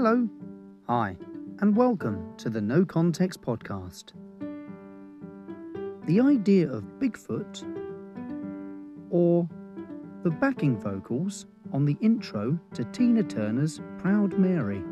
Hello, hi, and welcome to the No Context Podcast. The idea of Bigfoot, or the backing vocals on the intro to Tina Turner's Proud Mary.